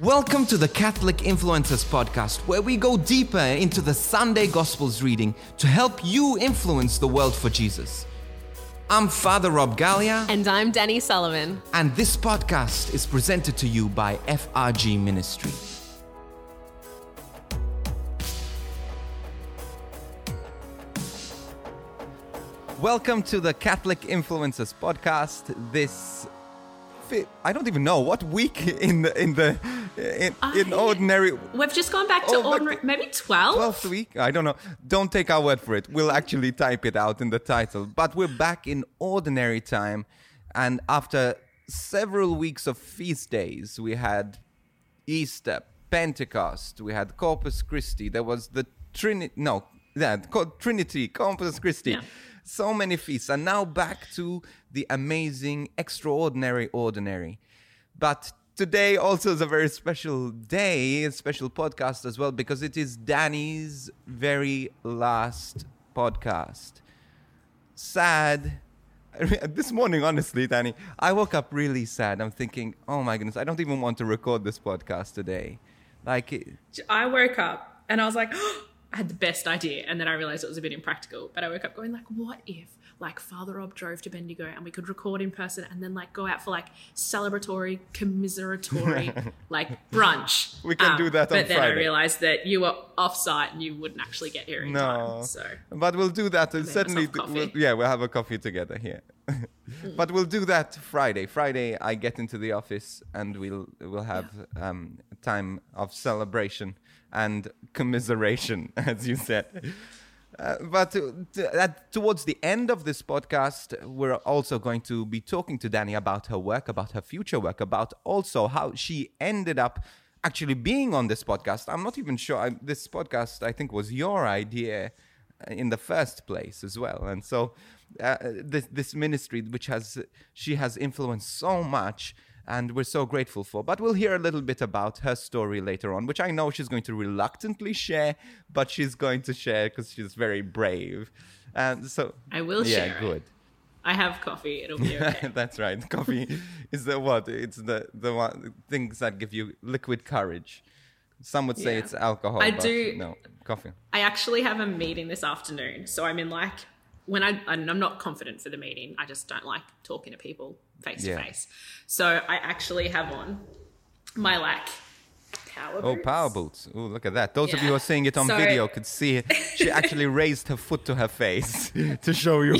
Welcome to the Catholic Influencers Podcast, where we go deeper into the Sunday Gospels reading to help you influence the world for Jesus. I'm Father Rob Galea, And I'm Denny Sullivan. and this podcast is presented to you by FRG Ministry. Welcome to the Catholic Influencers Podcast. This I don't even know what week in the in the in, in ordinary We've just gone back to Oh, ordinary, maybe 12? 12th week? I don't know. Don't take our word for it. We'll actually type it out in the title. But we're back in ordinary time. And after several weeks of feast days, we had Easter, Pentecost, we had Corpus Christi. There was the Trinity. No, yeah, co- Trinity, Corpus Christi. Yeah. So many feasts. And now back to the amazing, extraordinary, ordinary. But today also is a very special day, a special podcast as well, because it is Danny's very last podcast. Sad. This morning, honestly, Danny, I woke up really sad. I'm thinking, oh my goodness, I don't even want to record this podcast today. Like, I woke up and I was like, oh, I had the best idea. And then I realized it was a bit impractical. But I woke up going like, what if like Father Rob drove to Bendigo and we could record in person and then like go out for like celebratory, commiseratory like brunch. Um, We can do that on But then I realized that you were off site and you wouldn't actually get here in no. time. So But we'll do that. And certainly, we'll, yeah, we'll have a coffee together here. but we'll do that Friday. Friday, I get into the office and we'll we'll have um, a time of celebration and commiseration, as you said. Uh, but uh, t- at, towards the end of this podcast, we're also going to be talking to Danny about her work, about her future work, about also how she ended up actually being on this podcast. I'm not even sure. I, this podcast, I think, was your idea in the first place as well. And so, uh, this this ministry, which has she has influenced so much, and we're so grateful for. But we'll hear a little bit about her story later on, which I know she's going to reluctantly share, but she's going to share because she's very brave. And so, I will yeah, share it. good. I have coffee. It'll be okay. That's right. Coffee is the what? It's the the one, things that give you liquid courage. Some would say Yeah. it's alcohol. I but do- No, coffee. I actually have a meeting this afternoon, so I'm in like when I and I'm not confident for the meeting. I just don't like talking to people face to face. So I actually have on my like power. Oh, power boots. Oh, look at that. Those of you who are seeing it on So- video could see she actually raised her foot to her face to show you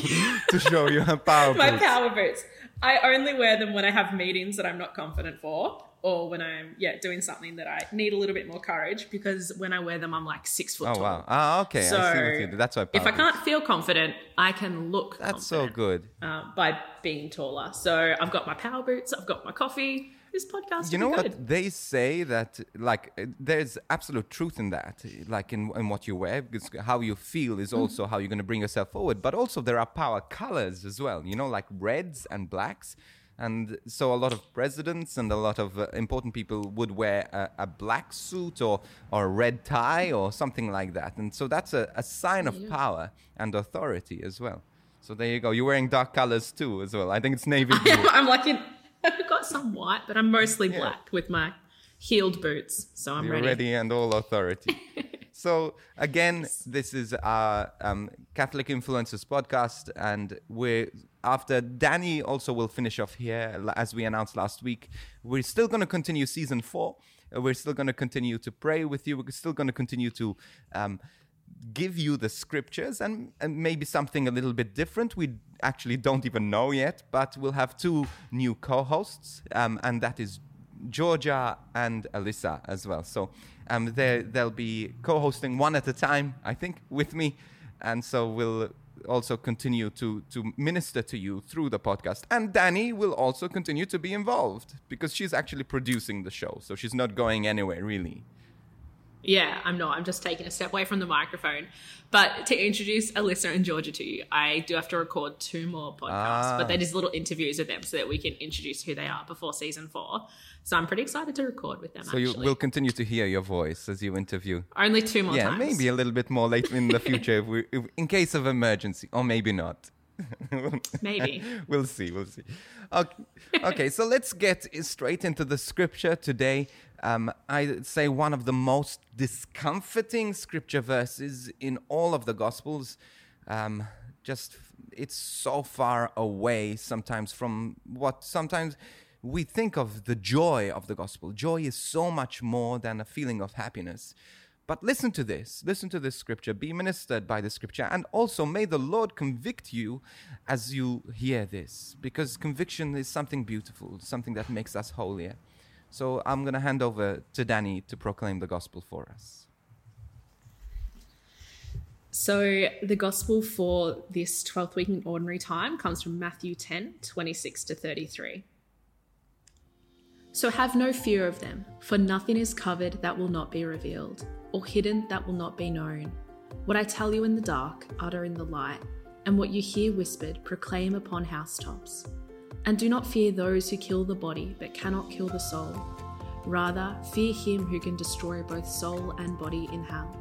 to show you her power My boots. My power boots. I only wear them when I have meetings that I'm not confident for, or when I'm yeah doing something that I need a little bit more courage. Because when I wear them, I'm like six foot Oh tall. wow. Ah, okay. So I see what. That's why. If I can't feel confident, I can look. That's so good. uh, by being taller. So I've got my power boots, I've got my coffee. This podcast, You know what they say that like there's absolute truth in that, like in, in what you wear, because how you feel is also how you're going to bring yourself forward. But also there are power colors as well. You know, like reds and blacks. And so a lot of presidents and a lot of uh, important people would wear a, a black suit or, or a red tie or something like that. And so that's a, a sign of power and authority as well. So there you go. You're wearing dark colors too as well. I think it's navy blue. I'm like in. I've got some white, but I'm mostly black with my heeled boots. So I'm You're ready. ready and all authority. so again, this is our um, Catholic Influencers podcast, and we're after Danny also will finish off here as we announced last week. We're still going to continue season four. We're still going to continue to pray with you. We're still going to continue to. Um, give you the scriptures and, and maybe something a little bit different. We actually don't even know yet, but we'll have two new co-hosts, um, and that is Georgia and Alyssa as well. So um, they they'll be co-hosting one at a time, I think, with me, and so we'll also continue to to minister to you through the podcast. And Danny will also continue to be involved because she's actually producing the show, so she's not going anywhere really. Yeah, I'm not. I'm just taking a step away from the microphone. But to introduce Alyssa and Georgia to you, I do have to record two more podcasts, Ah. but they're just little interviews with them so that we can introduce who they are before season four. So I'm pretty excited to record with them. So actually, you will continue to hear your voice as you interview. only two more yeah, times. maybe a little bit more later in the future, if we, if, in case of emergency, or maybe not. Maybe. we'll see. We'll see. Okay, okay so let's get straight into the scripture today. Um, I say one of the most discomforting scripture verses in all of the Gospels. Um, just it's so far away sometimes from what sometimes we think of the joy of the gospel. Joy is so much more than a feeling of happiness. But listen to this. Listen to this scripture. Be ministered by the scripture. And also, may the Lord convict you as you hear this, because conviction is something beautiful, something that makes us holier. So I'm going to hand over to Danny to proclaim the gospel for us. So, the gospel for this 12th week in ordinary time comes from Matthew 10 26 to 33. So, have no fear of them, for nothing is covered that will not be revealed or hidden that will not be known. What I tell you in the dark, utter in the light, and what you hear whispered, proclaim upon housetops. And do not fear those who kill the body, but cannot kill the soul. Rather, fear him who can destroy both soul and body in hell.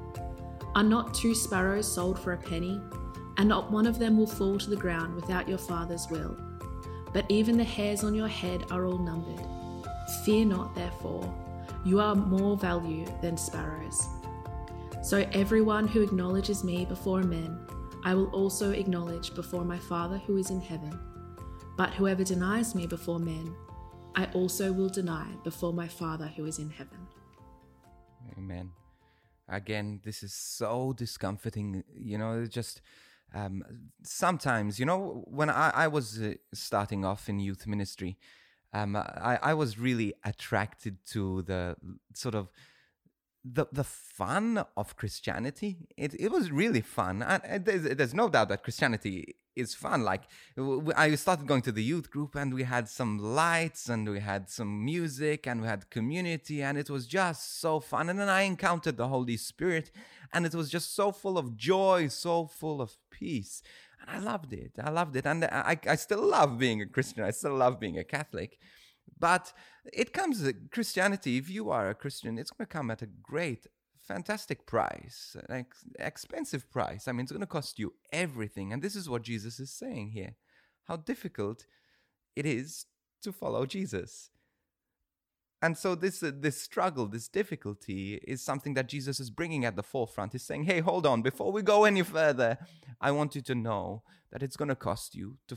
Are not two sparrows sold for a penny? And not one of them will fall to the ground without your Father's will. But even the hairs on your head are all numbered. Fear not, therefore, you are more value than sparrows. So everyone who acknowledges me before men, I will also acknowledge before my Father who is in heaven. But whoever denies me before men, I also will deny before my Father who is in heaven. Amen. Again, this is so discomforting. You know, just um, sometimes, you know, when I, I was uh, starting off in youth ministry, um, I, I was really attracted to the sort of the the fun of Christianity. It it was really fun, and there's, there's no doubt that Christianity is fun. Like I started going to the youth group, and we had some lights, and we had some music, and we had community, and it was just so fun. And then I encountered the Holy Spirit, and it was just so full of joy, so full of peace. And I loved it. I loved it, and I I still love being a Christian. I still love being a Catholic. But it comes, Christianity, if you are a Christian, it's going to come at a great, fantastic price, an expensive price. I mean, it's going to cost you everything. And this is what Jesus is saying here how difficult it is to follow Jesus. And so this uh, this struggle, this difficulty is something that Jesus is bringing at the forefront. He's saying, "Hey, hold on, before we go any further, I want you to know that it's going to cost you to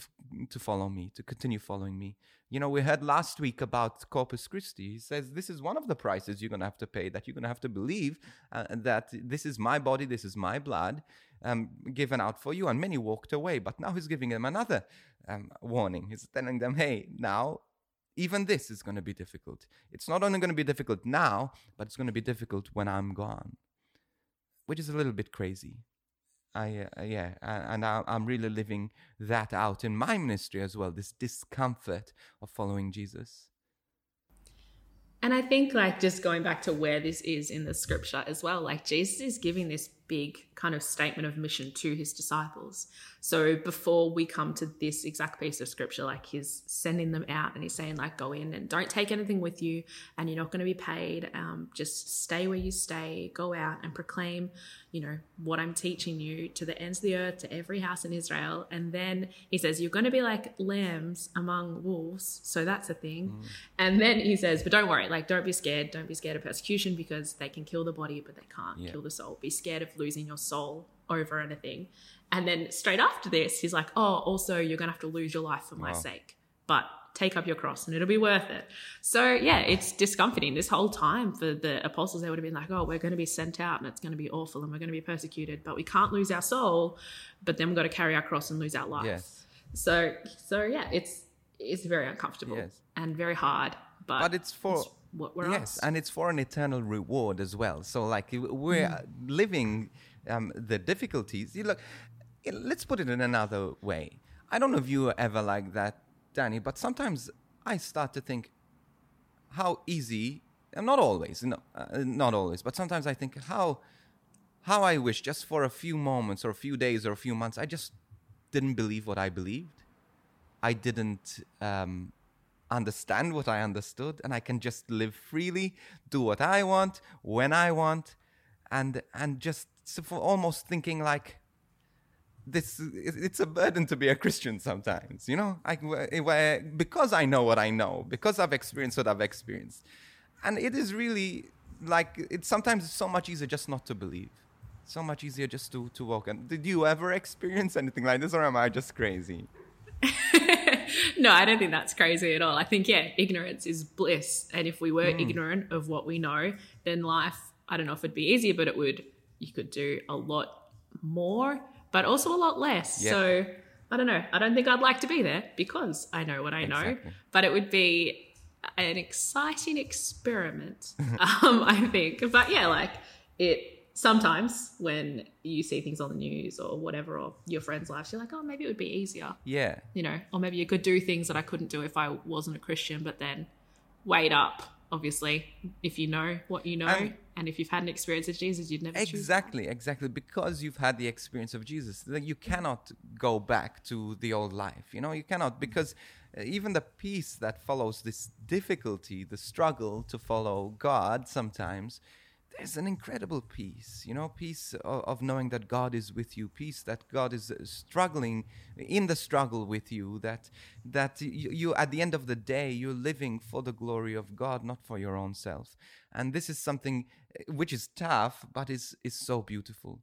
to follow me, to continue following me." You know, we heard last week about Corpus Christi. He says this is one of the prices you're going to have to pay. That you're going to have to believe uh, that this is my body, this is my blood, um, given out for you. And many walked away, but now he's giving them another um, warning. He's telling them, "Hey, now even this is going to be difficult. It's not only going to be difficult now, but it's going to be difficult when I'm gone, which is a little bit crazy. I, uh, yeah, and I, I'm really living that out in my ministry as well this discomfort of following Jesus. And I think, like, just going back to where this is in the scripture as well, like, Jesus is giving this big kind of statement of mission to his disciples. So before we come to this exact piece of scripture, like he's sending them out and he's saying, like, go in and don't take anything with you and you're not going to be paid. Um, just stay where you stay, go out and proclaim, you know, what I'm teaching you to the ends of the earth, to every house in Israel. And then he says, you're going to be like lambs among wolves. So that's a thing. Mm. And then he says, but don't worry, like, don't be scared. Don't be scared of persecution because they can kill the body, but they can't yeah. kill the soul. Be scared of losing your soul over anything. And then straight after this, he's like, oh, also, you're going to have to lose your life for my wow. sake. But take up your cross and it'll be worth it. So, yeah, it's discomforting. This whole time for the apostles, they would have been like, oh, we're going to be sent out and it's going to be awful and we're going to be persecuted, but we can't lose our soul, but then we've got to carry our cross and lose our life. Yes. So, so yeah, it's, it's very uncomfortable yes. and very hard. But, but it's for it's what we're yes, and it's for an eternal reward as well. So, like, we're mm. living um, the difficulties. You look, let's put it in another way. I don't know if you are ever like that, Danny, but sometimes I start to think how easy, and not always, no, uh, not always, but sometimes I think how how I wish just for a few moments or a few days or a few months, I just didn't believe what I believed. I didn't um, understand what I understood, and I can just live freely, do what I want, when I want, and and just so almost thinking like this it's a burden to be a Christian sometimes, you know, I, where, because I know what I know, because I've experienced what I've experienced, and it is really like it's sometimes it's so much easier just not to believe, so much easier just to to walk. And did you ever experience anything like this, or am I just crazy? no, I don't think that's crazy at all. I think yeah, ignorance is bliss, and if we were mm. ignorant of what we know, then life I don't know if it'd be easier, but it would you could do a lot more but also a lot less. Yep. So I don't know. I don't think I'd like to be there because I know what I know. Exactly. But it would be an exciting experiment, um, I think. But yeah, like it. Sometimes when you see things on the news or whatever, or your friends' lives, you're like, oh, maybe it would be easier. Yeah. You know, or maybe you could do things that I couldn't do if I wasn't a Christian. But then, wait up obviously if you know what you know and, and if you've had an experience with jesus you'd never exactly exactly because you've had the experience of jesus you cannot go back to the old life you know you cannot because uh, even the peace that follows this difficulty the struggle to follow god sometimes there's an incredible peace, you know, peace of, of, knowing that God is with you, peace that God is uh, struggling in the struggle with you, that that you, you, at the end of the day you're living for the glory of God, not for your own self. And this is something uh, which is tough, but is is so beautiful.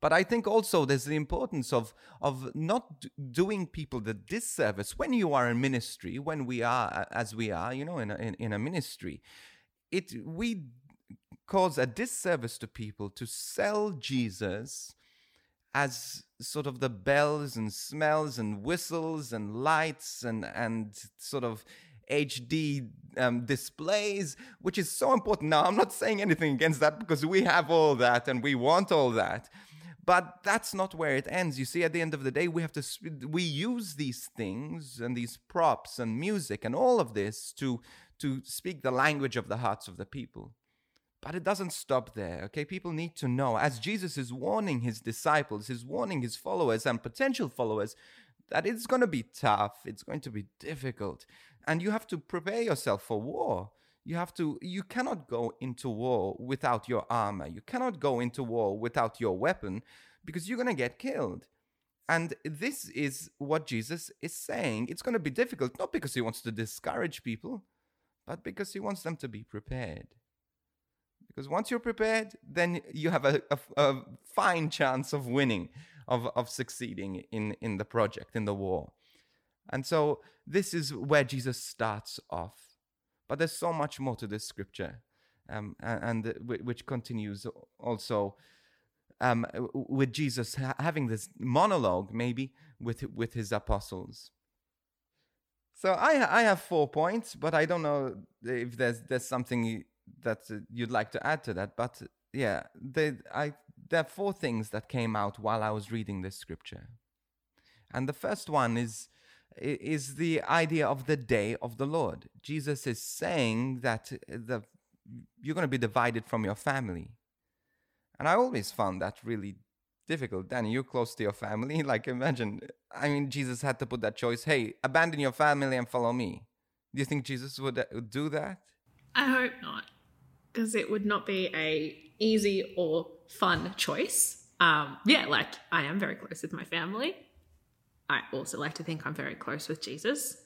But I think also there's the importance of of not doing people the disservice when you are in ministry, when we are as we are, you know, in a, in, in a ministry. It we cause a disservice to people to sell Jesus as sort of the bells and smells and whistles and lights and and sort of HD um, displays, which is so important. Now, I'm not saying anything against that because we have all that and we want all that. But that's not where it ends. You see, at the end of the day, we have to we use these things and these props and music and all of this to to speak the language of the hearts of the people. But it doesn't stop there, okay? People need to know, as Jesus is warning his disciples, he's warning his followers and potential followers, that it's going to be tough, it's going to be difficult, and you have to prepare yourself for war. You have to, you cannot go into war without your armor. You cannot go into war without your weapon because you're going to get killed. And this is what Jesus is saying. It's going to be difficult, not because he wants to discourage people, but because he wants them to be prepared. Because once you're prepared, then you have a, a, a fine chance of winning, of, of succeeding in, in the project, in the war. And so this is where Jesus starts off. But there's so much more to this scripture, um, and, and which continues also um, with Jesus having this monologue, maybe with with his apostles. So I I have four points, but I don't know if there's there's something that uh, you'd like to add to that. But uh, yeah, they, I, there are four things that came out while I was reading this scripture. And the first one is is the idea of the day of the Lord. Jesus is saying that uh, the you're going to be divided from your family. And I always found that really difficult. Danny, you're close to your family. Like, imagine, I mean, Jesus had to put that choice hey, abandon your family and follow me. Do you think Jesus would do that? I hope not, because it would not be a easy or fun choice. Um, yeah, like I am very close with my family. I also like to think I'm very close with Jesus,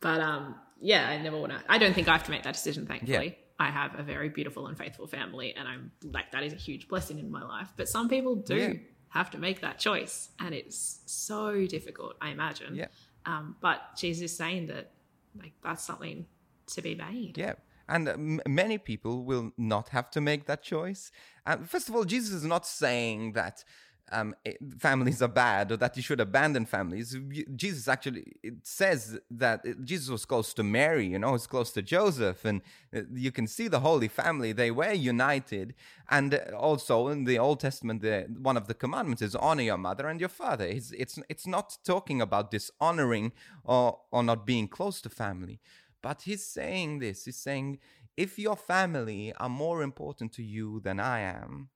but um, yeah, I never want to. I don't think I have to make that decision. Thankfully, yeah. I have a very beautiful and faithful family, and I'm like that is a huge blessing in my life. But some people do yeah. have to make that choice, and it's so difficult. I imagine. Yeah. Um, but Jesus is saying that like that's something to be made. Yeah. And m- many people will not have to make that choice. And first of all, Jesus is not saying that um, it, families are bad or that you should abandon families. Jesus actually it says that it, Jesus was close to Mary, you know, was close to Joseph, and uh, you can see the Holy Family. They were united, and also in the Old Testament, the, one of the commandments is honor your mother and your father. It's it's it's not talking about dishonoring or or not being close to family. But he's saying this he's saying, if your family are more important to you than I am,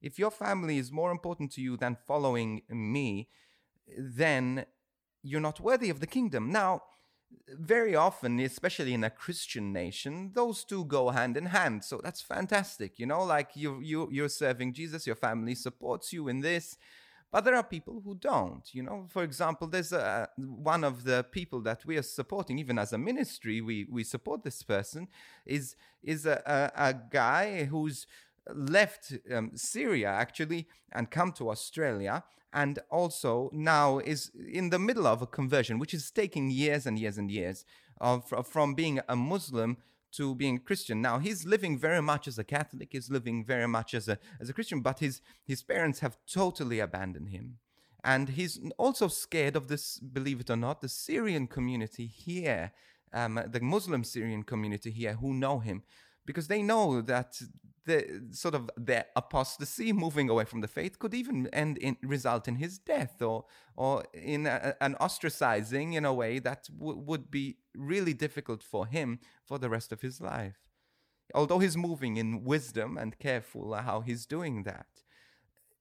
if your family is more important to you than following me, then you're not worthy of the kingdom. Now, very often, especially in a Christian nation, those two go hand in hand. So that's fantastic, you know, like you you you're serving Jesus, your family supports you in this, But there are people who don't. You know, for example, there's a, one of the people that we are supporting, even as a ministry, we, we support this person, is, is a, a, a guy who's left um, Syria actually and come to Australia and also now is in the middle of a conversion which is taking years and years and years of, from being a Muslim to being Christian. Now he's living very much as a Catholic, he's living very much as a as a Christian, but his his parents have totally abandoned him. And he's also scared of this, believe it or not, the Syrian community here, um, the Muslim Syrian community here who know him because they know that the sort of the apostasy, moving away from the faith, could even end in result in his death or or in a, an ostracizing in a way that w- would be really difficult for him for the rest of his life. Although he's moving in wisdom and careful how he's doing that,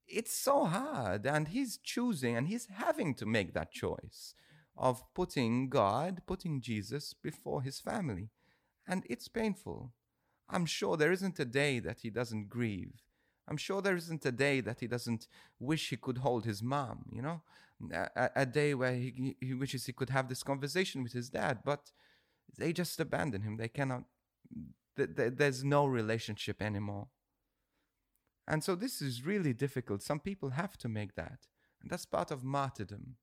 it's so hard, and he's choosing and he's having to make that choice of putting God, putting Jesus before his family, and it's painful I'm sure there isn't a day that he doesn't grieve. I'm sure there isn't a day that he doesn't wish he could hold his mom, you know? A, a day where he, he wishes he could have this conversation with his dad, but they just abandon him. They cannot, th- th- there's no relationship anymore. And so this is really difficult. Some people have to make that. And that's part of martyrdom.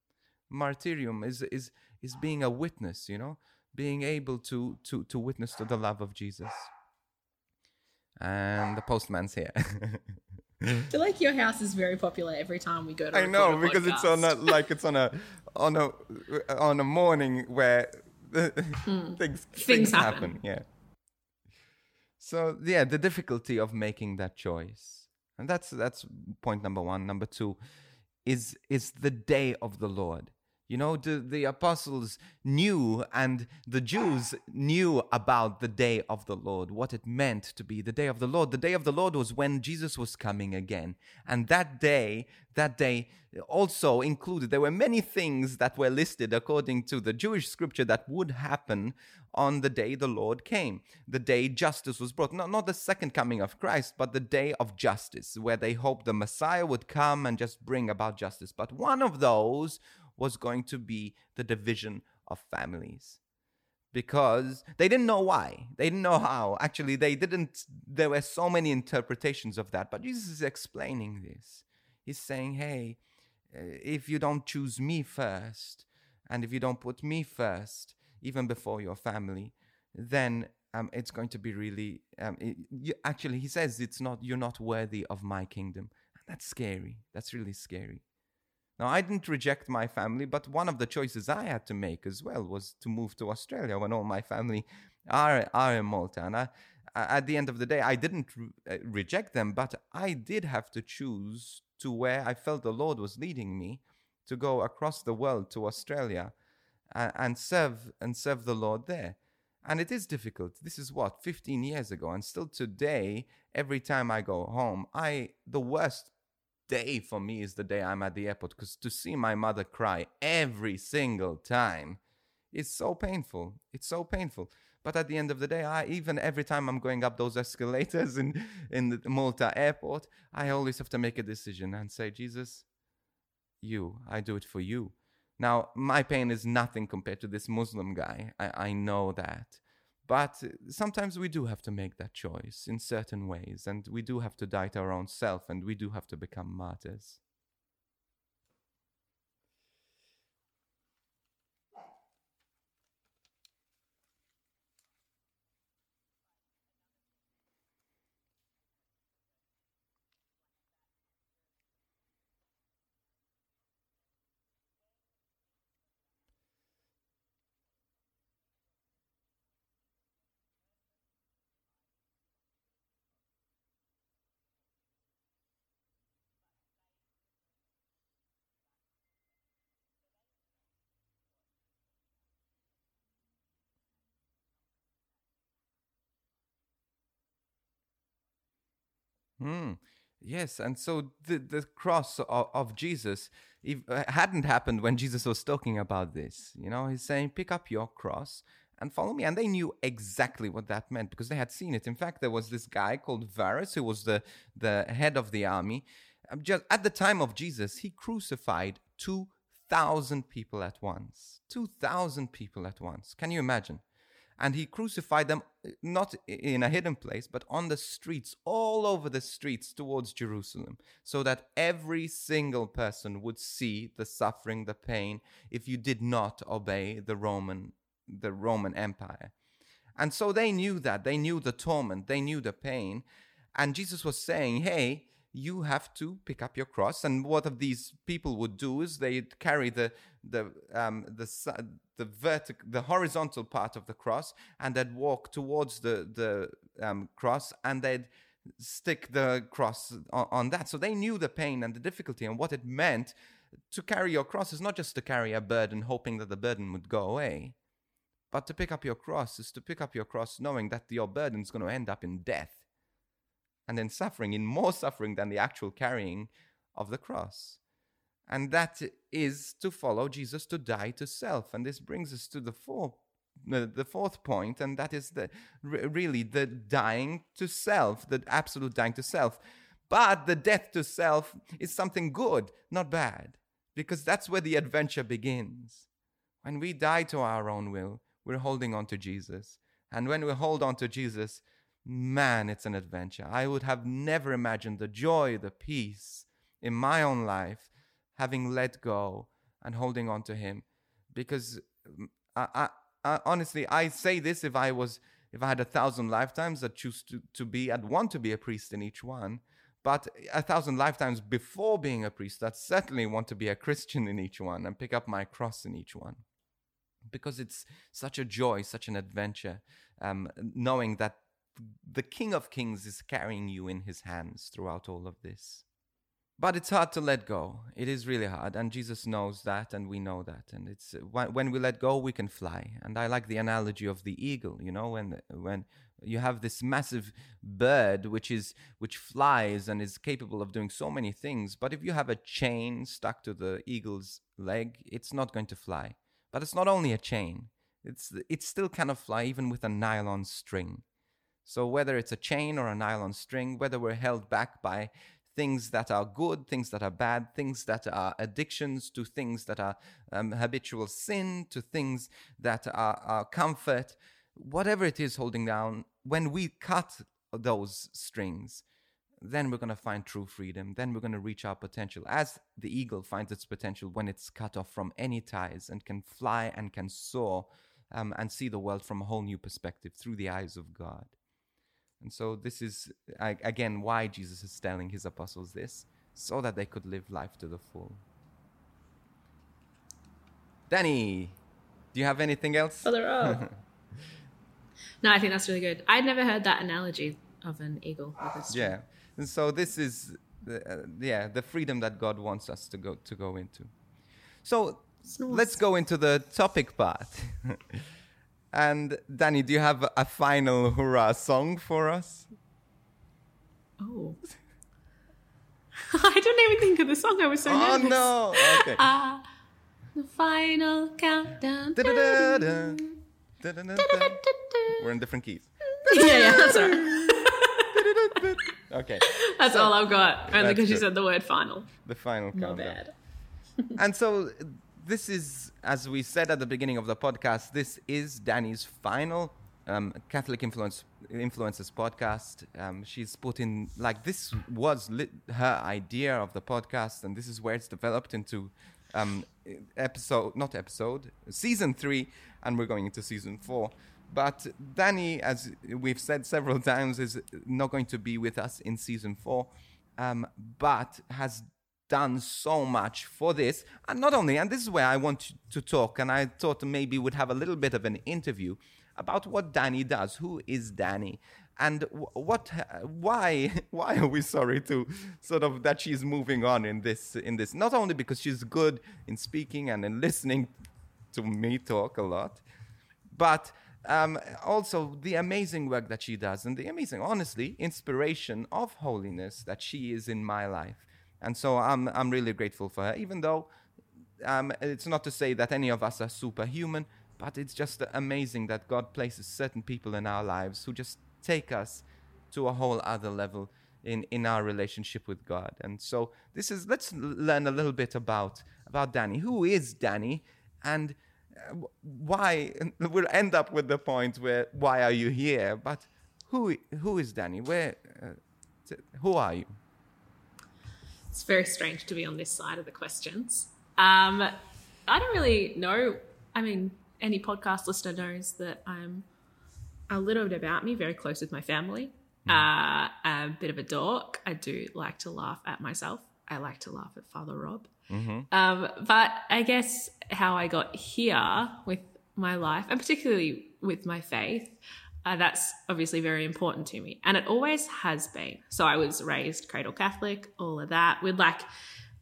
Martyrium is, is, is being a witness, you know, being able to, to, to witness to the love of Jesus and the postman's here. I feel like your house is very popular every time we go to. I know because it's on a like it's on a on a on a morning where hmm. things, things, things happen. happen. Yeah. So yeah, the difficulty of making that choice, and that's that's point number one. Number two is is the day of the Lord. You know, the, the apostles knew and the Jews knew about the day of the Lord, what it meant to be the day of the Lord. The day of the Lord was when Jesus was coming again. And that day, that day also included, there were many things that were listed according to the Jewish scripture that would happen on the day the Lord came, the day justice was brought. Not, not the second coming of Christ, but the day of justice, where they hoped the Messiah would come and just bring about justice. But one of those was going to be the division of families. Because they didn't know why. They didn't know how. Actually they didn't there were so many interpretations of that but jesus is explaining this. He's saying hey uh, if you don't choose me first and if you don't put me first even before your family then um, it's going to be really um, it, you, actually he says it's not you're not worthy of my kingdom. That's scary. That's really scary now, I didn't reject my family, but one of the choices I had to make as well was to move to Australia when all my family are, are in Malta. And I, at the end of the day, I didn't re- uh, reject them, but I did have to choose to where I felt the Lord was leading me to go across the world to Australia and, and serve and serve the Lord there. And it is difficult. This is what 15 years ago, and still today, every time I go home, I the worst day for me is the day I'm at the airport because to see my mother cry every single time is so painful. It's so painful. But at the end of the day, I even every time I'm going up those escalators in in the Malta airport, I always have to make a decision and say, Jesus, you, I do it for you. Now, my pain is nothing compared to this Muslim guy. I, I know that. But uh, sometimes we do have to make that choice in certain ways, and we do have to die to our own self, and we do have to become martyrs. Mm. Yes, and so the the cross of, of Jesus if, uh, hadn't happened when Jesus was talking about this. You know, he's saying, "Pick up your cross and follow me." And they knew exactly what that meant because they had seen it. In fact, there was this guy called Varus who was the the head of the army, Um, Just at the time of Jesus, he crucified 2,000 people at once. 2,000 people at once. Can you imagine? And he crucified them uh, not in a hidden place, but on the streets, all over the streets towards Jerusalem, so that every single person would see the suffering, the pain, if you did not obey the Roman, the Roman Empire. And so they knew that. They knew the torment. They knew the pain. And Jesus was saying, hey, you have to pick up your cross. And what of these people would do is they'd carry the the um, the the vertical, the horizontal part of the cross, and they'd walk towards the the um, cross, and they'd stick the cross on, on that. So they knew the pain and the difficulty and what it meant to carry your cross is not just to carry a burden, hoping that the burden would go away. But to pick up your cross is to pick up your cross knowing that your burden is going to end up in death and in suffering, in more suffering than the actual carrying of the cross. And that is to follow Jesus, to die to self. And this brings us to the fourth, the fourth point, and that is the really the dying to self, the absolute dying to self. But the death to self is something good, not bad, because that's where the adventure begins. When we die to our own will, we're holding on to Jesus. And when we hold on to Jesus, man, it's an adventure. I would have never imagined the joy, the peace in my own life, having let go and holding on to Him. Because mm, I, I, I, honestly, I say this if I was, if I had a thousand lifetimes, I'd choose to, to be, I'd want to be a priest in each one. But a thousand lifetimes before being a priest, I'd certainly want to be a Christian in each one and pick up my cross in each one because it's such a joy, such an adventure, um, knowing that the King of Kings is carrying you in his hands throughout all of this. But it's hard to let go. It is really hard. And Jesus knows that, and we know that. And it's uh, when when we let go, we can fly. And I like the analogy of the eagle, you know, when, when you have this massive bird which is which flies and is capable of doing so many things but if you have a chain stuck to the eagle's leg it's not going to fly but it's not only a chain it's it still cannot fly even with a nylon string so whether it's a chain or a nylon string whether we're held back by things that are good things that are bad things that are addictions to things that are um, habitual sin to things that are, are comfort whatever it is holding down, when we cut those strings, then we're going to find true freedom. Then we're going to reach our potential as the eagle finds its potential when it's cut off from any ties and can fly and can soar um, and see the world from a whole new perspective through the eyes of God. And so, this is again why Jesus is telling his apostles this so that they could live life to the full. Danny, do you have anything else? For the no, I think that's really good. I'd never heard that analogy of an eagle with a string. Yeah. And so this is the, uh, yeah, the freedom that God wants us to go to go into. So let's go into the topic part. and Danny, do you have a final hurrah song for us? Oh. I didn't even think of the song. I was so Oh nervous. no. Okay. Ah, the final countdown. We're in different keys. yeah, yeah, that's all right. Okay. That's all I've got. Only because you said the word final. The final countdown. bad. and so this is, as we said at the beginning of the podcast, this is Danny's final um, Catholic influence influencers podcast. Um, she's put in like this was lit, her idea of the podcast, and this is where it's developed into um, episode, not episode, season three, and we're going into season four. But Danny, as we've said several times, is not going to be with us in season four, um, but has done so much for this. And not only, and this is where I want to talk, and I thought maybe we'd have a little bit of an interview about what Danny does. Who is Danny? And what, why, why are we sorry to sort of that she's moving on in this, in this? Not only because she's good in speaking and in listening to me talk a lot, but um, also the amazing work that she does and the amazing, honestly, inspiration of holiness that she is in my life. And so I'm, I'm really grateful for her, even though um, it's not to say that any of us are superhuman, but it's just amazing that God places certain people in our lives who just take us to a whole other level in in our relationship with God. And so this is let's learn a little bit about about Danny. Who is Danny, and uh, why? We'll end up with the point where why are you here? But who who is Danny? Where uh, who are you? It's very strange to be on this side of the questions. Um, I don't really know. I mean, any podcast listener knows that I'm a little bit about me, very close with my family. Mm. Uh, a bit of a dork. I do like to laugh at myself. I like to laugh at Father Rob. Mm-hmm. Um, but I guess how I got here with my life, and particularly with my faith, uh, that's obviously very important to me. And it always has been. So I was raised cradle Catholic, all of that. With like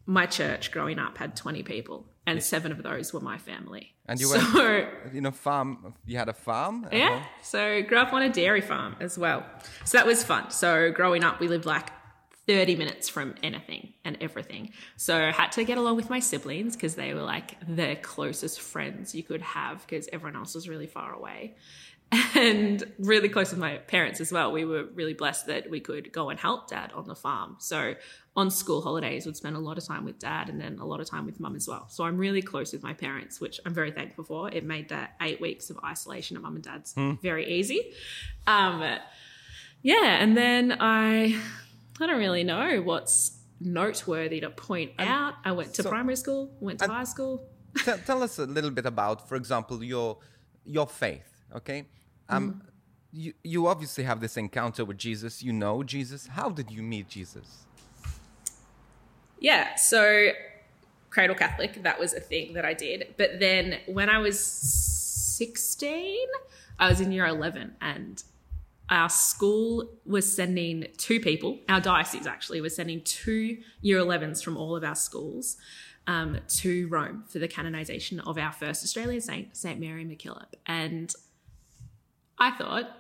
my church growing up had 20 people, and seven of those were my family. And you so, were, in a farm, you had a farm? Yeah. So grew up on a dairy farm as well. So that was fun. So growing up, we lived like 30 minutes from anything and everything. So I had to get along with my siblings because they were like the closest friends you could have because everyone else was really far away and really close with my parents as well. We were really blessed that we could go and help dad on the farm. So on school holidays, would spend a lot of time with dad and then a lot of time with mum as well. So I'm really close with my parents, which I'm very thankful for. It made that eight weeks of isolation at mum and dad's hmm. very easy. Um, yeah, and then I, I don't really know what's noteworthy to point out. I went to so, primary school, went to high school. t- tell us a little bit about, for example, your your faith. Okay, um, mm. you, you obviously have this encounter with Jesus. You know Jesus. How did you meet Jesus? Yeah, so cradle Catholic, that was a thing that I did. But then when I was 16, I was in year 11 and our school was sending two people, our diocese actually was sending two year 11s from all of our schools um, to Rome for the canonization of our first Australian saint, St. Mary MacKillop. And I thought,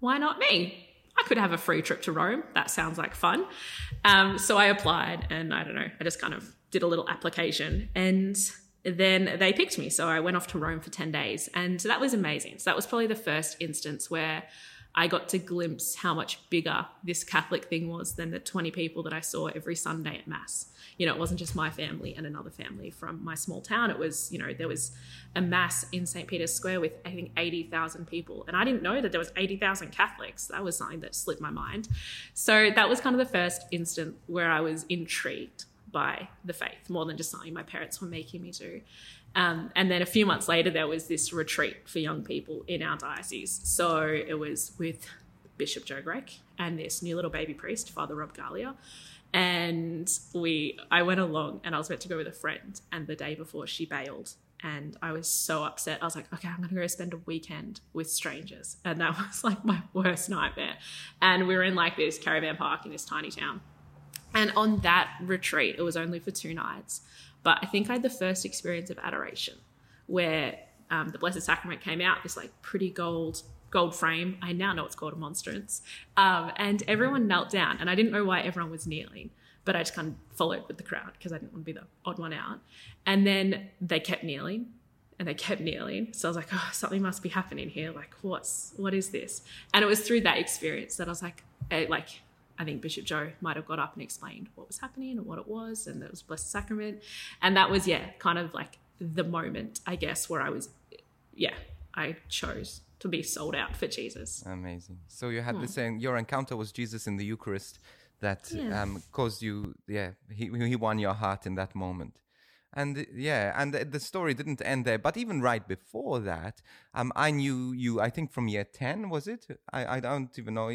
why not me? I could have a free trip to Rome. That sounds like fun. Um, so I applied and I don't know, I just kind of did a little application and then they picked me. So I went off to Rome for 10 days and that was amazing. So that was probably the first instance where I got to glimpse how much bigger this Catholic thing was than the 20 people that I saw every Sunday at Mass. You know, it wasn't just my family and another family from my small town. It was, you know, there was a Mass in St. Peter's Square with, I think, 80,000 people. And I didn't know that there was 80,000 Catholics. That was something that slipped my mind. So that was kind of the first instant where I was intrigued by the faith more than just something my parents were making me do. Um, and then a few months later, there was this retreat for young people in our diocese. So it was with Bishop Joe Grech and this new little baby priest, Father Rob Galea. And we, I went along and I was meant to go with a friend. And the day before, she bailed. And I was so upset. I was like, okay, I'm going to go spend a weekend with strangers. And that was like my worst nightmare. And we were in like this caravan park in this tiny town. And on that retreat, it was only for two nights but I think I had the first experience of adoration where um, the Blessed Sacrament came out, this like pretty gold gold frame. I now know it's called a monstrance. Um, and everyone knelt down, and I didn't know why everyone was kneeling, but I just kind of followed with the crowd because I didn't want to be the odd one out. And then they kept kneeling, and they kept kneeling. So I was like, oh, something must be happening here. Like, what's what is this? And it was through that experience that I was like, eh, like I think Bishop Joe might have got up and explained what was happening and what it was, and it was Blessed Sacrament. And that was, yeah, kind of like the moment, I guess, where I was, yeah, I chose to be sold out for Jesus. Amazing. So you had hmm. the same, your encounter was Jesus in the Eucharist that yeah. um, caused you, yeah, he, he won your heart in that moment. And yeah, and the, the, story didn't end there. But even right before that, um, I knew you. I think from year ten was it? I, I don't even know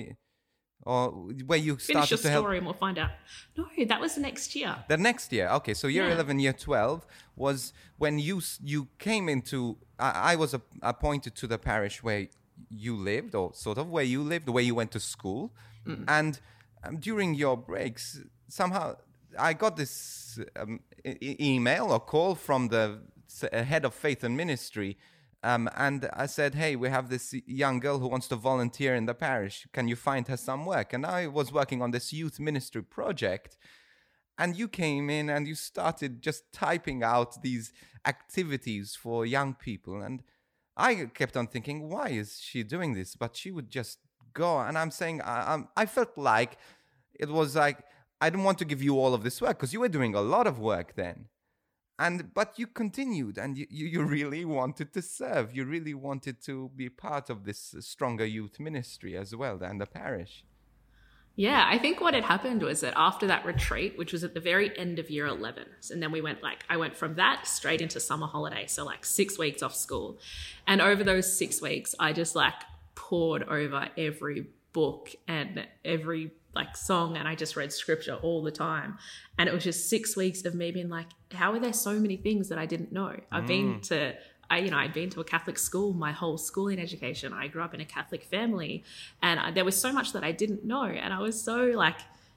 or where you started Finish your to story and we'll find out. No, that was the next year. The next year, okay. So year yeah. eleven, year twelve was when you you came into. I, I was a, appointed to the parish where you lived, or sort of where you lived, where you went to school, mm. and um, during your breaks, somehow I got this um, e- email or call from the head of faith and ministry um, and I said, hey, we have this young girl who wants to volunteer in the parish. Can you find her some work? And I was working on this youth ministry project. And you came in and you started just typing out these activities for young people. And I kept on thinking, why is she doing this? But she would just go. And I'm saying, I, I felt like it was like I didn't want to give you all of this work because you were doing a lot of work then. And but you continued and you, you, really wanted to serve. You really wanted to be part of this uh, stronger youth ministry as well and the parish. Yeah, I think what had happened was that after that retreat, which was at the very end of year 11, and then we went like, I went from that straight into summer holiday. So, like six weeks off school. And over those six weeks, I just like poured over every book and every like song and I just read scripture all the time. And it was just six weeks of me being like, how are there so many things that I didn't know? I've mm. been to I, you know, I'd been to a Catholic school my whole schooling education. I grew up in a Catholic family, and I, there was so much that I didn't know, and I was so like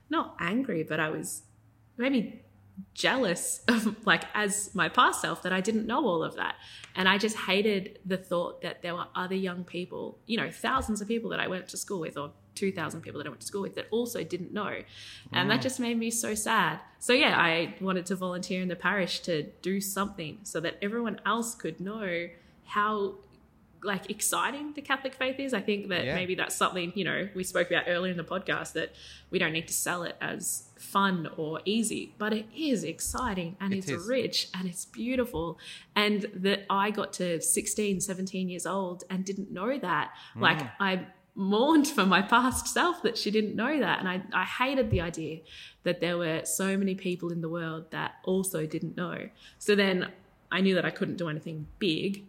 not angry, but I was maybe jealous of like as my past self that I didn't know all of that. And I just hated the thought that there were other young people, you know, thousands of people that I went to school with or 2,000 people that I went to school with that also didn't know. And mm. that just made me so sad. So, yeah, I wanted to volunteer in the parish to do something so that everyone else could know how like exciting the Catholic faith is. I think that yeah. maybe that's something, you know, we spoke about earlier in the podcast that we don't need to sell it as fun or easy, but it is exciting and it it's is. rich and it's beautiful. And that I got to 16, 17 years old and didn't know that. Mm. Like I mourned for my past self that she didn't know that. And I, I hated the idea that there were so many people in the world that also didn't know. So then I knew that I couldn't do anything big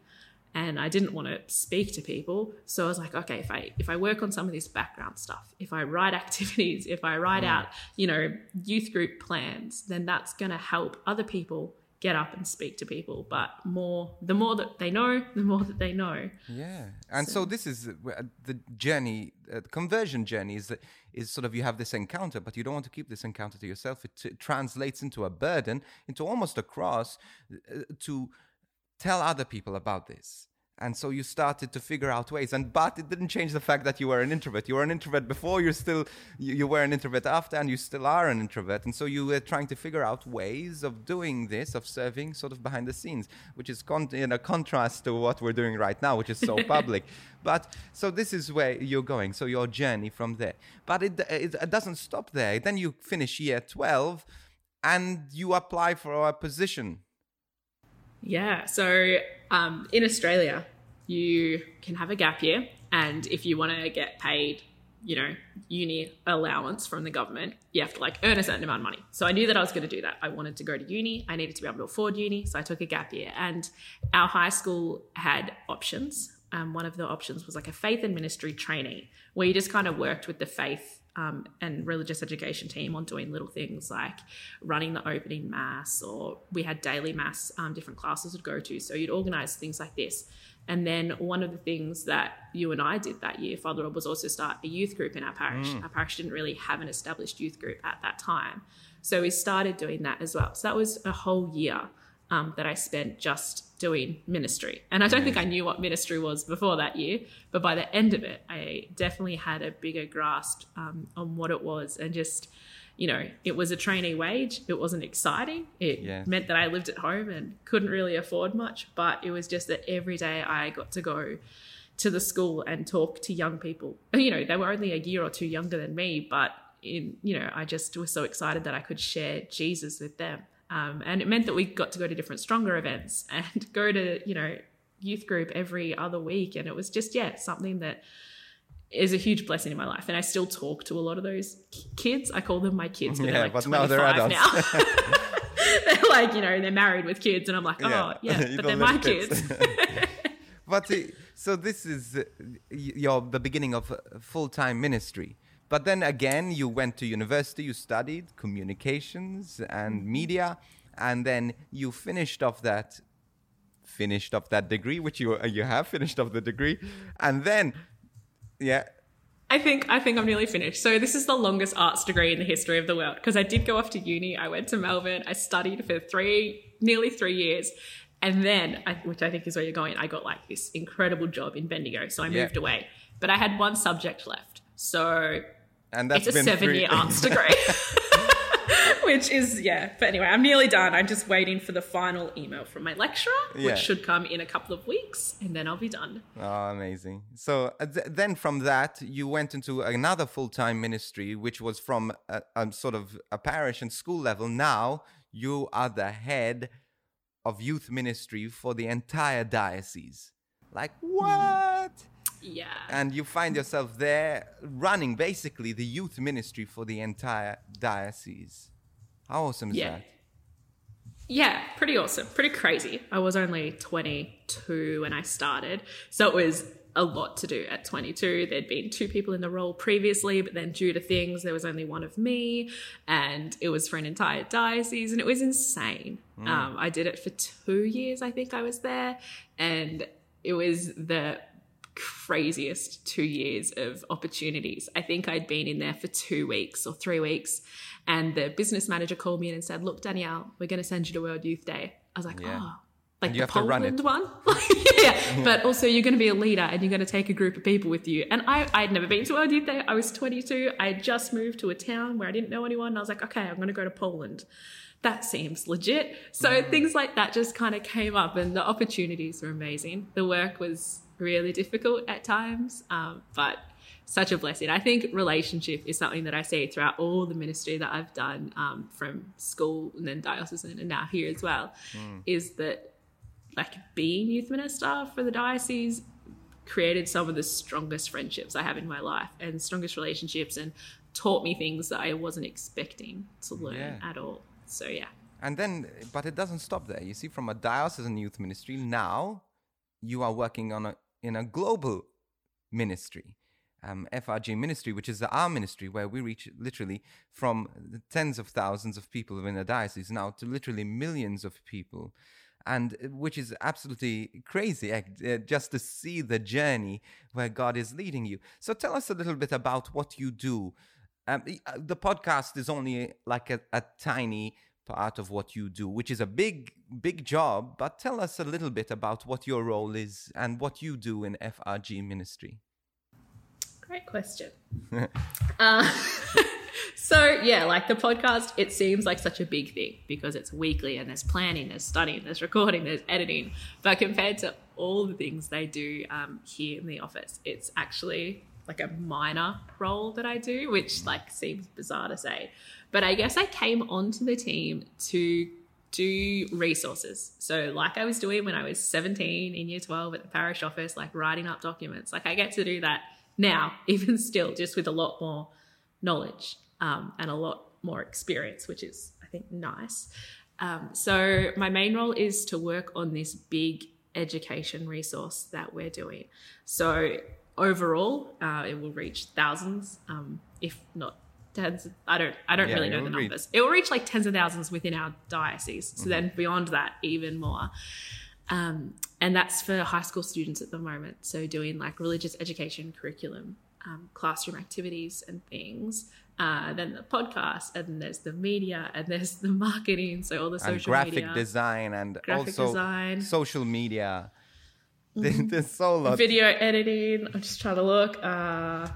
and I didn't want to speak to people. So I was like, okay, if I if I work on some of this background stuff, if I write activities, if I write mm. out, you know, youth group plans, then that's going to help other people get up and speak to people but more the more that they know the more that they know. Yeah. And so, so this is uh, the journey uh, the conversion journey is is sort of you have this encounter but you don't want to keep this encounter to yourself. It, it translates into a burden into almost a cross uh, to tell other people about this and so you started to figure out ways. And but it didn't change the fact that you were an introvert. You were an introvert before you're still you, you, were an introvert after and you still are an introvert. And so you were trying to figure out ways of doing this of serving sort of behind the scenes which is con- in a contrast to what we're doing right now which is so public. But so this is where you're going. So your journey from there. But it, it, it doesn't stop there. Then you finish year 12 and you apply for a position. Yeah. So um, in Australia, you can have a gap year, and if you want to get paid, you know, uni allowance from the government, you have to like earn a certain amount of money. So I knew that I was going to do that. I wanted to go to uni. I needed to be able to afford uni, so I took a gap year. And our high school had options. Um, one of the options was like a faith and ministry trainee, where you just kind of worked with the faith um, and religious education team on doing little things like running the opening mass, or we had daily mass, um, different classes would go to. So you'd organize things like this. And then one of the things that you and I did that year, Father Rob, was also start a youth group in our parish. Mm. Our parish didn't really have an established youth group at that time. So we started doing that as well. So that was a whole year um, that I spent just doing ministry. And I don't think I knew what ministry was before that year, but by the end of it, I definitely had a bigger grasp um, on what it was and just. You know, it was a trainee wage. It wasn't exciting. It meant that I lived at home and couldn't really afford much. But it was just that every day I got to go to the school and talk to young people. You know, they were only a year or two younger than me, but in you know, I just was so excited that I could share Jesus with them. Um, and it meant that we got to go to different stronger events and go to, you know, youth group every other week. And it was just, yeah, something that is a huge blessing in my life. And I still talk to a lot of those kids. I call them my kids, but yeah, they're like but 25 they're adults. now. they're like, you know, they're married with kids. And I'm like, oh, yeah, yeah but they're my kids. but so this is uh, your the beginning of full time ministry. But then again, you went to university, you studied communications and mm-hmm. media, and then you finished off that finished off that degree, which you you have finished off the degree, and then yeah. I think I think I'm nearly finished. So this is the longest arts degree in the history of the world because I did go off to uni. I went to Melbourne. I studied for three, nearly three years, and then, I, which I think is where you're going, I got like this incredible job in Bendigo. So I moved away, but I had one subject left. So and that's it's a seven year arts degree. which is yeah. But anyway, I'm nearly done. I'm just waiting for the final email from my lecturer, Yeah. which should come in a couple of weeks, and then I'll be done. Oh, amazing. So uh, th- then from that, you went into another full time ministry, which was from a, a sort of a parish and school level. Now you are the head of youth ministry for the entire diocese. Like, what? Yeah. And you find yourself there running basically the youth ministry for the entire diocese. How awesome is Yeah. that? Yeah, pretty awesome. Pretty crazy. I was only 22 when I started. So it was a lot to do at 22. There'd been two people in the role previously, but then due to things, there was only one of me. And it was for an entire diocese, and it was insane. Um, I did it for two years, I think I was there. And it was the craziest two years of opportunities. I think I'd been in there for two weeks or three weeks, and the business manager called me in and said, "Look, Danielle, we're going to send you to World Youth Day." I was like, Yeah. "Oh." Like And you the have to run Poland it. one, yeah. But also, you're going to be a leader, and you're going to take a group of people with you. And I, I'd never been to World Youth Day. I was 22. I had just moved to a town where I didn't know anyone. And I was like, okay, I'm going to go to Poland. That seems legit. So mm. things like that just kind of came up, and the opportunities were amazing. The work was really difficult at times, um, but such a blessing. I think relationship is something that I see throughout all the ministry that I've done um, from school and then diocesan and now here as well. Is that like being youth minister for the diocese created some of the strongest friendships I have in my life and strongest relationships and taught me things that I wasn't expecting to learn Yeah. at all. So yeah. And then, but it doesn't stop there. You see, from a diocesan youth ministry, now you are working on a in a global ministry, um, FRG ministry, which is our ministry where we reach literally from tens of thousands of people in a diocese now to literally millions of people. And uh, which is absolutely crazy uh, just to see the journey where God is leading you. So tell us a little bit about what you do. Um, the- uh, the podcast is only like a, a tiny part of what you do, which is a big, big job. But tell us a little bit about what your role is and what you do in FRG ministry. Great question. uh, so yeah, like the podcast, it seems like such a big thing because it's weekly and there's planning, there's studying, there's recording, there's editing. But compared to all the things they do um, here in the office, it's actually like a minor role that I do, which like seems bizarre to say. But I guess I came onto the team to do resources. So, like I was doing when I was 17 in year 12 at the parish office, like writing up documents, like I get to do that now, even still, just with a lot more knowledge um, and a lot more experience, which is, I think, nice. Um, so, my main role is to work on this big education resource that we're doing. So, overall, uh, it will reach thousands, um, if not tens. I don't, I don't Yeah, really know the reach- numbers. It will reach like tens of thousands within our diocese. So then beyond that, even more. Um, and that's for high school students at the moment. So doing like religious education curriculum, um, classroom activities and things. Uh, then the podcast, and then there's the media, and there's the marketing. So all the social and graphic media, design and Graphic also design. Mm-hmm. social media. There's so lot. video editing. I'm just trying to look. Uh,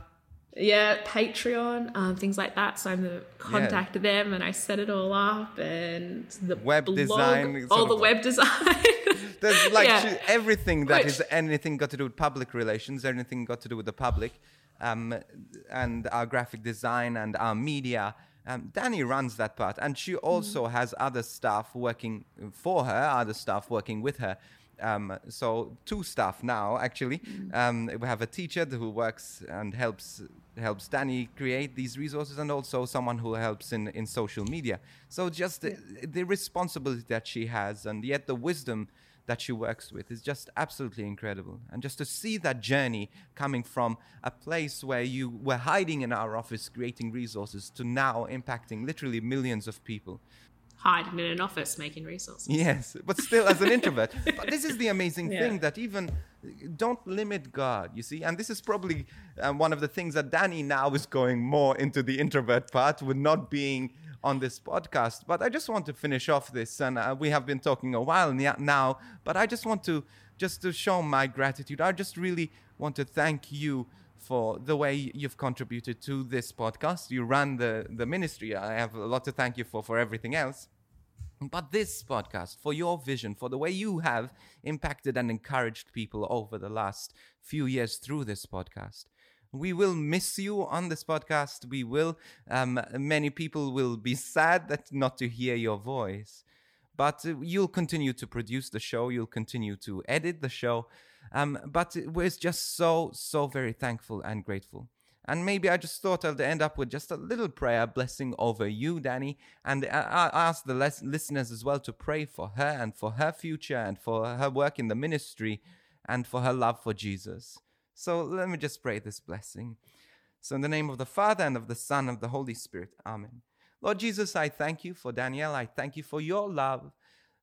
yeah, Patreon, um, things like that. So I'm the contact them, and I set it all up, and the Web blog, design, all the web design. There's like Yeah. everything that Which- is anything got to do with public relations, anything got to do with the public, um, and our graphic design and our media. Um, Danny runs that part, and she also has other staff working for her, other staff working with her. Um, so two staff now actually. Um, we have a teacher who works and helps helps Danny create these resources, and also someone who helps in in social media. So just the, the responsibility that she has, and yet the wisdom that she works with is just absolutely incredible. And just to see that journey coming from a place where you were hiding in our office creating resources to now impacting literally millions of people. Hiding in an office making resources. Yes, but still as an introvert. But this is the amazing Yeah. thing that even don't limit God, you see. And this is probably um, one of the things that Danny now is going more into the introvert part with not being on this podcast. But I just want to finish off this, and uh, we have been talking a while now. But I just want to just to show my gratitude. I just really want to thank you for the way you've contributed to this podcast. You run the, the ministry. I have a lot to thank you for for everything else. But this podcast, for your vision, for the way you have impacted and encouraged people over the last few years through this podcast. We will miss you on this podcast. We will, um, many people will be sad that not to hear your voice. But uh, you'll continue to produce the show, you'll continue to edit the show. Um, but we're just so, so very thankful and grateful. And maybe I just thought I'd end up with just a little prayer blessing over you, Danny. And I ask the les- listeners as well to pray for her and for her future and for her work in the ministry and for her love for Jesus. So let me just pray this blessing. So, in the name of the Father and of the Son and of the Holy Spirit, Amen. Lord Jesus, I thank you for Danielle. I thank you for your love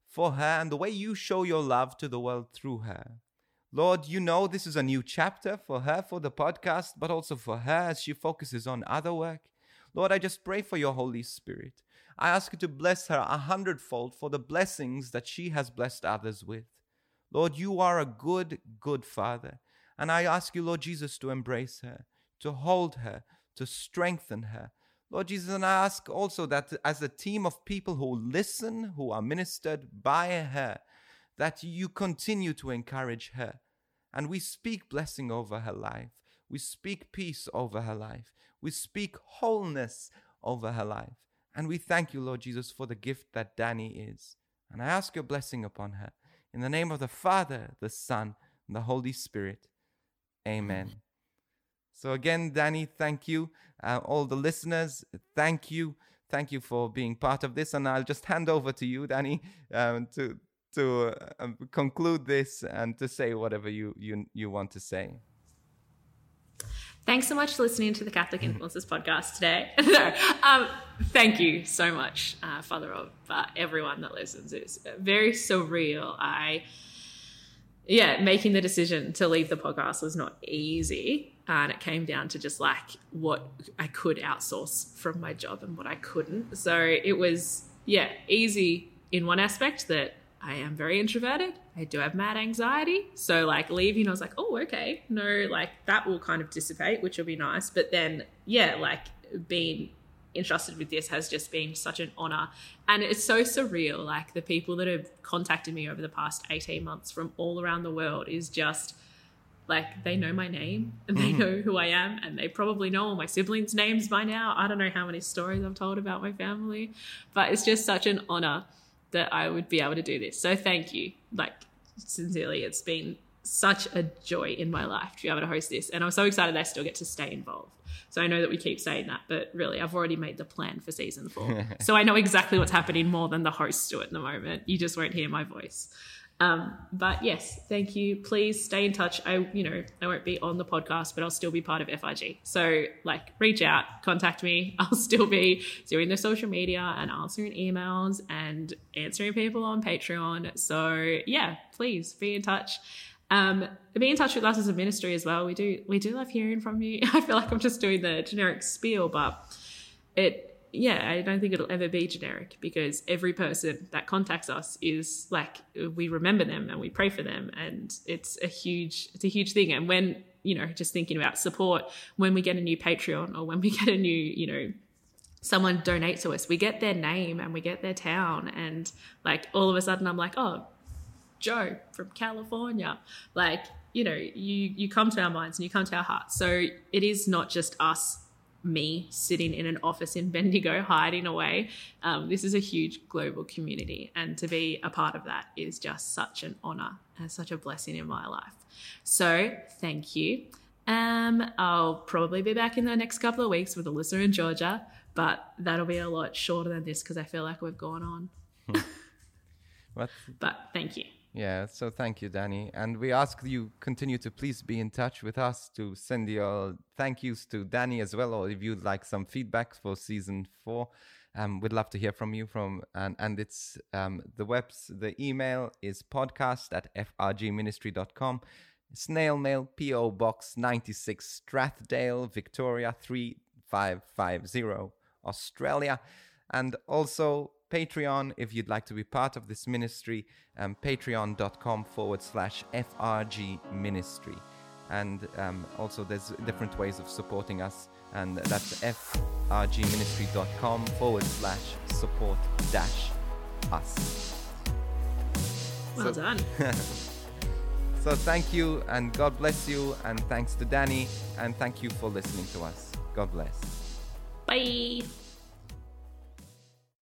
for her and the way you show your love to the world through her. Lord, you know this is a new chapter for her, for the podcast, but also for her as she focuses on other work. Lord, I just pray for your Holy Spirit. I ask you to bless her a hundredfold for the blessings that she has blessed others with. Lord, you are a good, good Father. And I ask you, Lord Jesus, to embrace her, to hold her, to strengthen her. Lord Jesus, and I ask also that as a team of people who listen, who are ministered by her, that you continue to encourage her. And we speak blessing over her life. We speak peace over her life. We speak wholeness over her life. And we thank you, Lord Jesus, for the gift that Danny is. And I ask your blessing upon her. In the name of the Father, the Son, and the Holy Spirit. Amen. So, again, Danny, thank you. Uh, all the listeners, thank you. Thank you for being part of this. And I'll just hand over to you, Danny, um, to, to uh, conclude this and to say whatever you, you, you want to say. Thanks so much for listening to the Catholic Influencers podcast today. no, um, thank you so much, uh, Father Rob, uh, everyone that listens. It's very surreal. I, yeah, making the decision to leave the podcast was not easy. And it came down to just like what I could outsource from my job and what I couldn't. So it was, yeah, easy in one aspect that I am very introverted. I do have mad anxiety. So, like, leaving, I was like, oh, okay. No, like, that will kind of dissipate, which will be nice. But then, yeah, like, being entrusted with this has just been such an honor. And it's so surreal. Like, the people that have contacted me over the past 18 months from all around the world is just like they know my name and they mm-hmm. know who I am and they probably know all my siblings' names by now. I don't know how many stories I've told about my family, but it's just such an honor that I would be able to do this. So thank you. Like, sincerely, it's been such a joy in my life to be able to host this. And I'm so excited that I still get to stay involved. So I know that we keep saying that, but really, I've already made the plan for season four. so I know exactly what's happening more than the hosts do at the moment. You just won't hear my voice. Um, but yes, thank you. Please stay in touch. I, you know, I won't be on the podcast, but I'll still be part of FIG. So like reach out, contact me. I'll still be doing the social media and answering emails and answering people on Patreon. So yeah, please be in touch. Um, be in touch with us as a ministry as well. We do, we do love hearing from you. I feel like I'm just doing the generic spiel, but it, yeah, I don't think it'll ever be generic because every person that contacts us is like we remember them and we pray for them, and it's a huge it's a huge thing. And when you know, just thinking about support, when we get a new Patreon or when we get a new you know someone donates to us, we get their name and we get their town, and like all of a sudden, I'm like, oh, Joe from California, like you know, you you come to our minds and you come to our hearts. So it is not just us me sitting in an office in Bendigo hiding away. Um, this is a huge global community, and to be a part of that is just such an honor and such a blessing in my life. So, thank you. Um, I'll probably be back in the next couple of weeks with Alyssa in Georgia, but that'll be a lot shorter than this because I feel like we've gone on. what? But thank you. Yeah, so thank you, Danny. And we ask you continue to please be in touch with us to send your thank yous to Danny as well, or if you'd like some feedback for season four. Um, we'd love to hear from you from and and it's um, the webs the email is podcast at frgministry.com snail mail po box 96 strathdale victoria 3550 australia and also Patreon if you'd like to be part of this ministry, um, patreon.com forward slash FRG ministry. And um, also, there's different ways of supporting us, and that's frgministry.com forward slash support dash us. Well So- done. So thank you, and God bless you, and thanks to Danny, and thank you for listening to us. God bless. Bye.